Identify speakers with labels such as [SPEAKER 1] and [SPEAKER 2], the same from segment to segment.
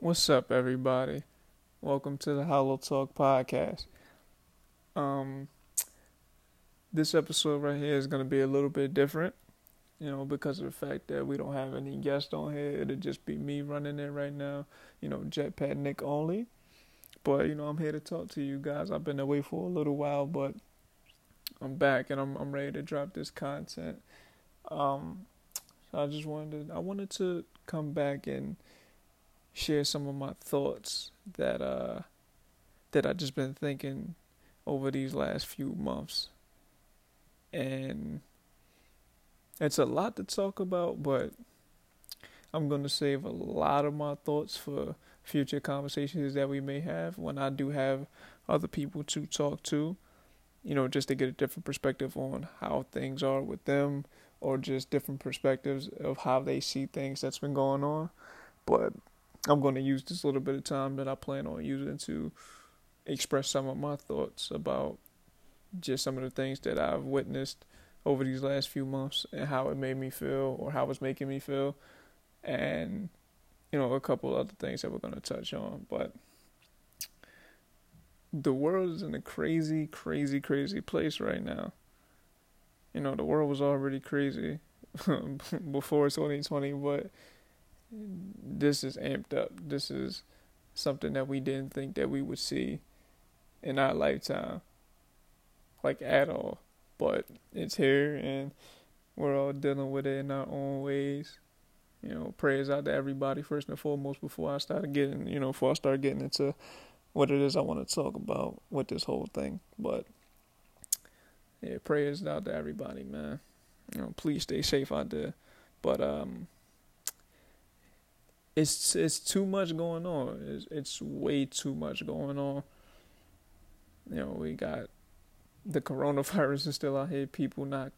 [SPEAKER 1] What's up, everybody? Welcome to the Hollo Talk podcast. Um, this episode right here is going to be a little bit different, you know, because of the fact that we don't have any guests on here. It'll just be me running it right now, you know, Jetpack Nick only. But you know, I'm here to talk to you guys. I've been away for a little while, but I'm back and I'm I'm ready to drop this content. Um, so I just wanted to, I wanted to come back and share some of my thoughts that uh that I just been thinking over these last few months. And it's a lot to talk about, but I'm going to save a lot of my thoughts for future conversations that we may have when I do have other people to talk to, you know, just to get a different perspective on how things are with them or just different perspectives of how they see things that's been going on. But I'm going to use this little bit of time that I plan on using to express some of my thoughts about just some of the things that I've witnessed over these last few months and how it made me feel or how it's making me feel and you know a couple other things that we're going to touch on. But the world is in a crazy crazy crazy place right now. You know the world was already crazy before 2020 but this is amped up. This is something that we didn't think that we would see in our lifetime, like at all. But it's here, and we're all dealing with it in our own ways. You know, prayers out to everybody first and foremost before I started getting, you know, before I start getting into what it is I want to talk about with this whole thing. But yeah, prayers out to everybody, man. You know, please stay safe out there. But um it's it's too much going on. It's it's way too much going on. You know, we got the coronavirus is still out here. People not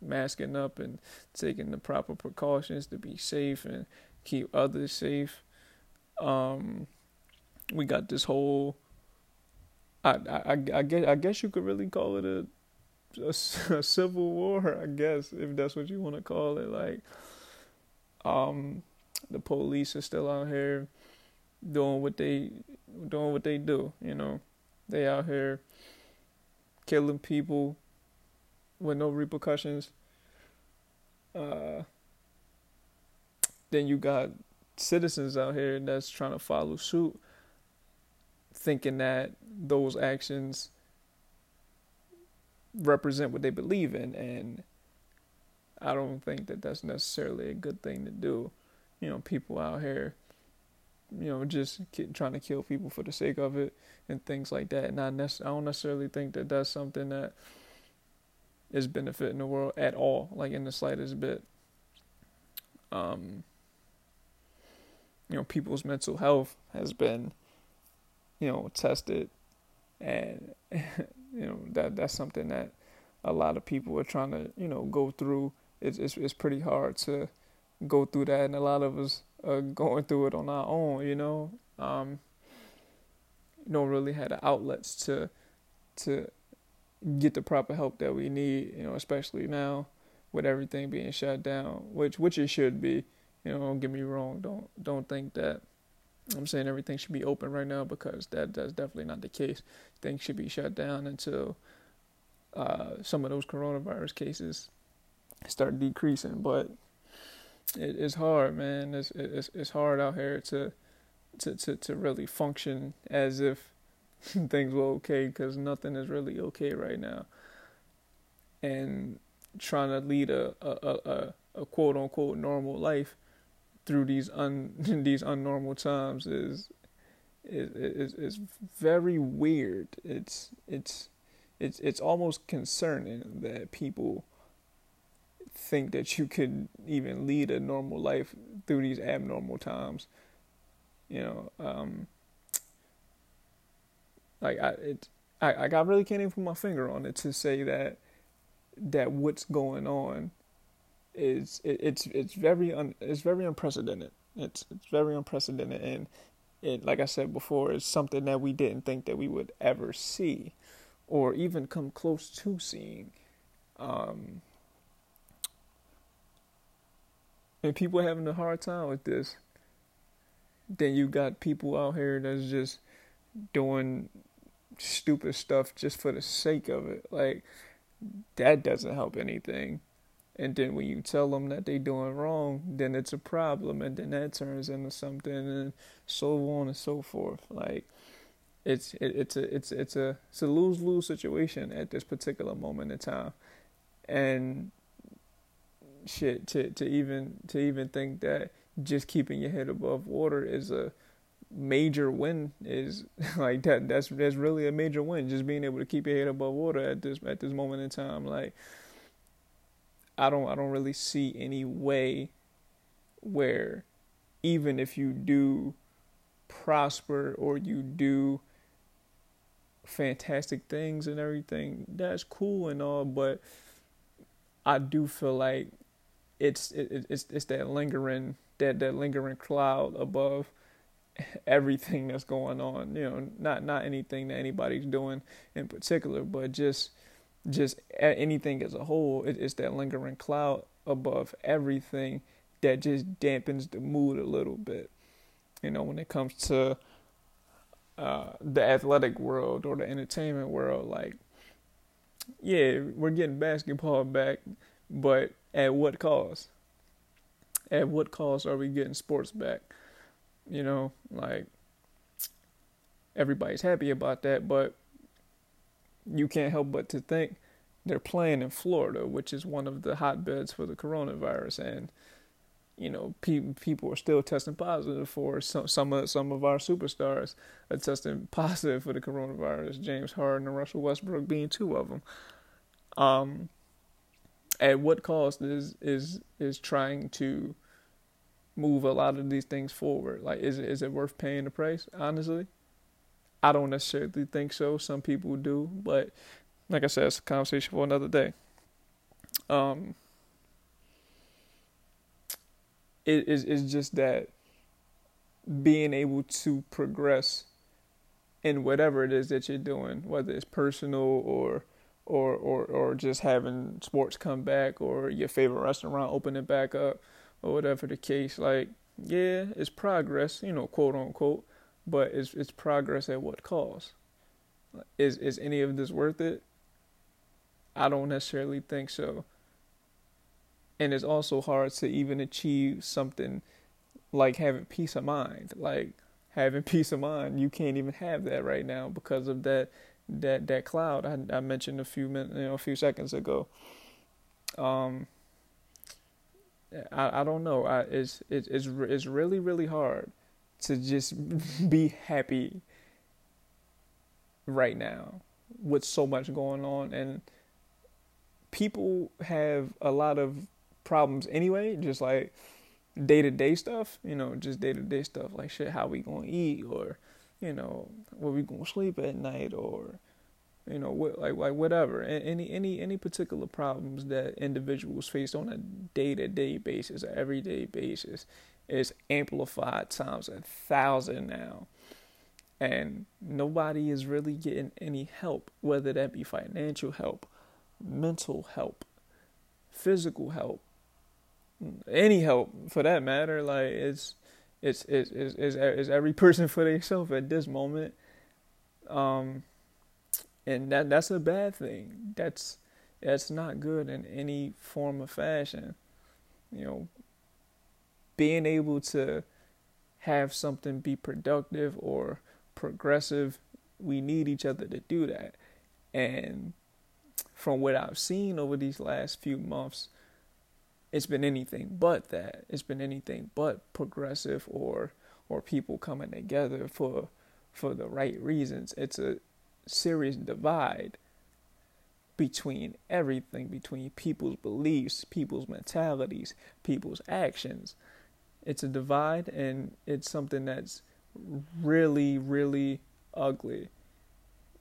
[SPEAKER 1] masking up and taking the proper precautions to be safe and keep others safe. Um, we got this whole. I I I guess I guess you could really call it a a, a civil war. I guess if that's what you want to call it. Like, um, the police are still out here doing what they doing what they do, you know. They out here killing people with no repercussions. Uh, then you got citizens out here that's trying to follow suit, thinking that those actions represent what they believe in, and I don't think that that's necessarily a good thing to do you know, people out here, you know, just trying to kill people for the sake of it and things like that. Not nec- I don't necessarily think that that's something that is benefiting the world at all, like in the slightest bit. Um, you know, people's mental health has been, you know, tested, and you know that that's something that a lot of people are trying to, you know, go through. It's it's, it's pretty hard to go through that, and a lot of us are going through it on our own. You know, um, don't really have the outlets to to get the proper help that we need. You know, especially now with everything being shut down, which which it should be. You know, don't get me wrong. Don't don't think that I'm saying everything should be open right now because that that's definitely not the case. Things should be shut down until uh, some of those coronavirus cases start decreasing. But it, it's hard, man. It's it's it's hard out here to to to to really function as if things were okay because nothing is really okay right now. And trying to lead a a a, a quote unquote normal life through these un these unnormal times is is is is very weird. It's it's it's it's almost concerning that people think that you could even lead a normal life through these abnormal times. You know, um, like I, it, I, I really can't even put my finger on it to say that that what's going on is it, it's it's very un, it's very unprecedented. It's it's very unprecedented, and it like I said before, it's something that we didn't think that we would ever see, or even come close to seeing. Um, and people having a hard time with this. then you got people out here that's just doing stupid stuff just for the sake of it. Like that doesn't help anything. And then when you tell them that they're doing wrong, then it's a problem, and then that turns into something, and so on and so forth. Like it's it, it's a it's it's a it's a lose lose situation at this particular moment in time, and shit to to even to even think that just keeping your head above water is a major win is like that that's that's really a major win. Just being able to keep your head above water at this at this moment in time like I don't I don't really see any way where even if you do prosper or you do fantastic things and everything that's cool and all but I do feel like it's it, it's it's that lingering that that lingering cloud above everything that's going on. You know, not not anything that anybody's doing in particular, but just just anything as a whole. It, it's that lingering cloud above everything that just dampens the mood a little bit. You know, when it comes to uh, the athletic world or the entertainment world, like, yeah, we're getting basketball back, but at what cost? At what cost are we getting sports back? You know, like everybody's happy about that, but you can't help but to think they're playing in Florida, which is one of the hotbeds for the coronavirus, and you know, pe- people are still testing positive for some some of some of our superstars are testing positive for the coronavirus. James Harden and Russell Westbrook being two of them. Um, at what cost is is is trying to move a lot of these things forward? Like, is it is it worth paying the price? Honestly, I don't necessarily think so. Some people do, but like I said, it's a conversation for another day. Um, it is is just that being able to progress in whatever it is that you're doing, whether it's personal or or or or just having sports come back or your favorite restaurant opening back up or whatever the case like yeah it's progress you know quote unquote but it's it's progress at what cost? Is is any of this worth it? I don't necessarily think so. And it's also hard to even achieve something like having peace of mind like having peace of mind. You can't even have that right now because of that that that cloud I, I mentioned a few minutes, you know, a few seconds ago. Um, I I don't know. I, it's it's it's it's really really hard to just be happy right now with so much going on and people have a lot of problems anyway just like day to day stuff you know just day to day stuff like shit how we gonna eat or you know, where we gonna sleep at night or you know like like whatever. Any any any particular problems that individuals face on a day-to-day basis a everyday basis is amplified times a thousand now. And nobody is really getting any help whether that be financial help mental help physical help any help for that matter. Like it's it's it's, it's, it's every person for themselves at this moment. Um, and that that's a bad thing. That's that's not good in any form of fashion. You know, being able to have something be productive or progressive, we need each other to do that. And from what I've seen over these last few months, it's been anything but that. It's been anything but progressive or or people coming together for for the right reasons. It's a serious divide between everything, between people's beliefs, people's mentalities, people's actions. It's a divide and it's something that's really, really ugly.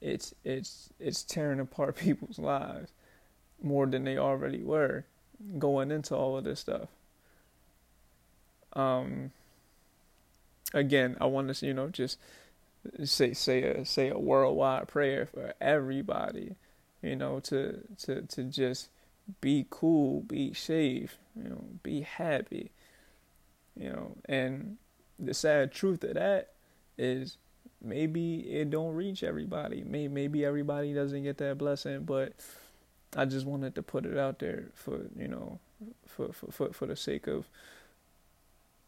[SPEAKER 1] It's it's it's tearing apart people's lives more than they already were going into all of this stuff. Um, again, I want to, you know, just say say a say a worldwide prayer for everybody, you know, to to to just be cool, be safe, you know, be happy, you know, and the sad truth of that is maybe it don't reach everybody. Maybe maybe everybody doesn't get that blessing, but I just wanted to put it out there for you know for for for, for the sake of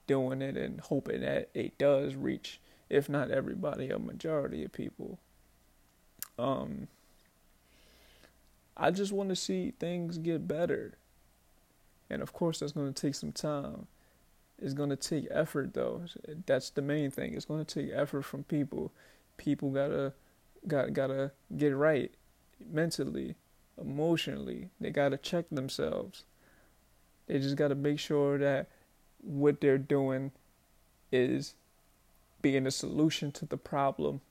[SPEAKER 1] doing it and hoping that it does reach, if not everybody, a majority of people. Um, I just want to see things get better. And of course, that's going to take some time. It's going to take effort, though. That's the main thing. It's going to take effort from people. People gotta, got gotta get right mentally, emotionally. They gotta check themselves. They just gotta make sure that what they're doing is being a solution to the problem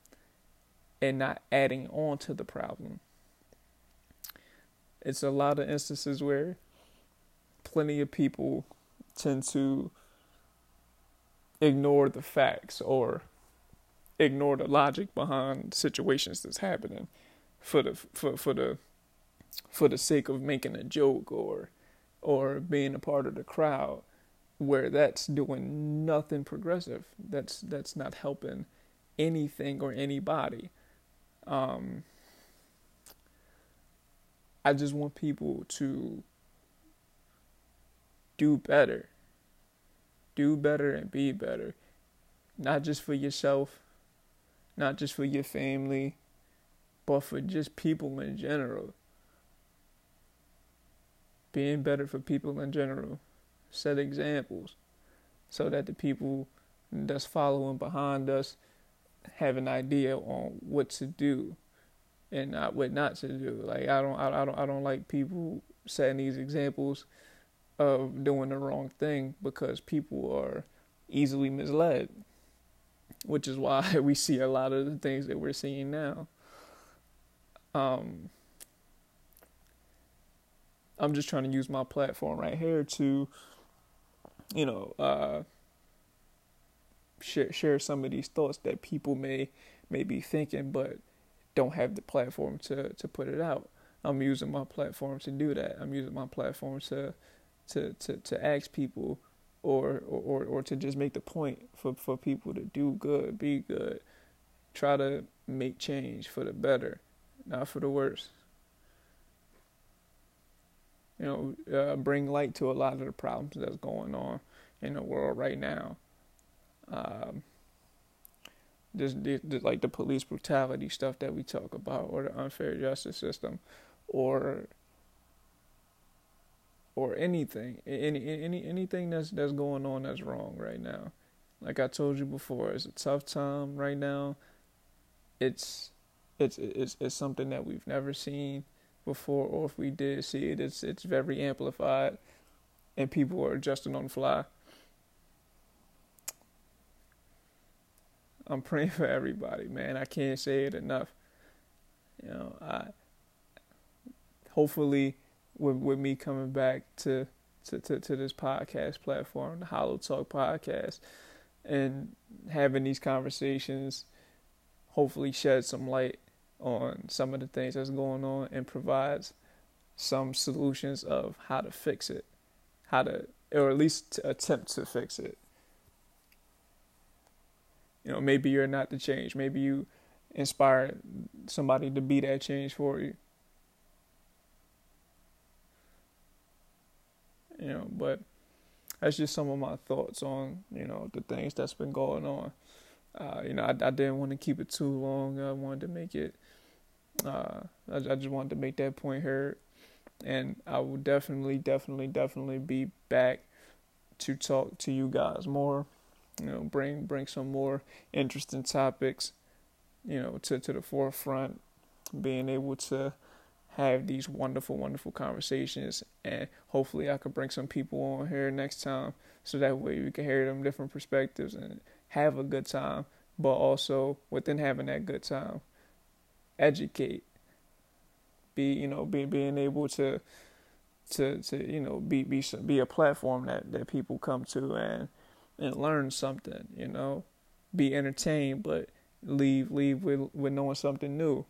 [SPEAKER 1] and not adding on to the problem. It's a lot of instances where plenty of people tend to ignore the facts or ignore the logic behind situations that's happening for the for for the for the sake of making a joke or or being a part of the crowd where that's doing nothing progressive that's that's not helping anything or anybody. Um i just want people to do better. Do better and be better. Not just for yourself not just for your family but for just people in general being better for people in general set examples so that the people that's following behind us have an idea on what to do and not what not to do. Like I don't I, I don't I don't like people setting these examples of doing the wrong thing because people are easily misled. Which is why we see a lot of the things that we're seeing now. Um I'm just trying to use my platform right here to you know, uh, share share some of these thoughts that people may may be thinking, but don't have the platform to to put it out. I'm using my platform to do that. I'm using my platform to to to, to ask people or, or or to just make the point for, for people to do good, be good, try to make change for the better, not for the worse. You know, uh, bring light to a lot of the problems that's going on in the world right now. Um, just, just like the police brutality stuff that we talk about, or the unfair justice system, or or anything, any any anything that's that's going on that's wrong right now. Like I told you before, it's a tough time right now. It's it's it's it's something that we've never seen before, or if we did see it, it's it's very amplified, and people are adjusting on the fly. I'm praying for everybody, man. I can't say it enough. You know, I hopefully with with me coming back to to, to, to this podcast platform, the Hollo Talk podcast, and having these conversations, hopefully shed some light on some of the things that's going on and provides some solutions of how to fix it, how to, or at least attempt to fix it. You know, maybe you're not the change. Maybe you inspire somebody to be that change for you. You know, but that's just some of my thoughts on you know the things that's been going on. Uh, you know, I, I didn't want to keep it too long. I wanted to make it. Uh, I, I just wanted to make that point heard, and I will definitely, definitely, definitely be back to talk to you guys more you know bring bring some more interesting topics you know to to the forefront being able to have these wonderful wonderful conversations and hopefully I could bring some people on here next time so that way we can hear them different perspectives and have a good time but also within having that good time educate be you know be being able to to to you know be be be a platform that that people come to and and learn something, you know, be entertained, but leave leave with with knowing something new,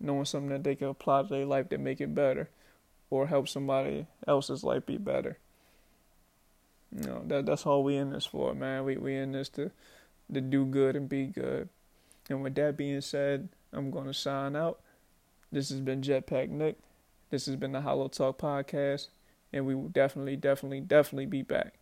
[SPEAKER 1] knowing something that they can apply to their life to make it better, or help somebody else's life be better. You know, that that's all we in this for, man. We we in this to to do good and be good. And with that being said, I'm gonna sign out. This has been Jetpack Nick. This has been the Hollo Talk Podcast, and we will definitely, definitely, definitely be back.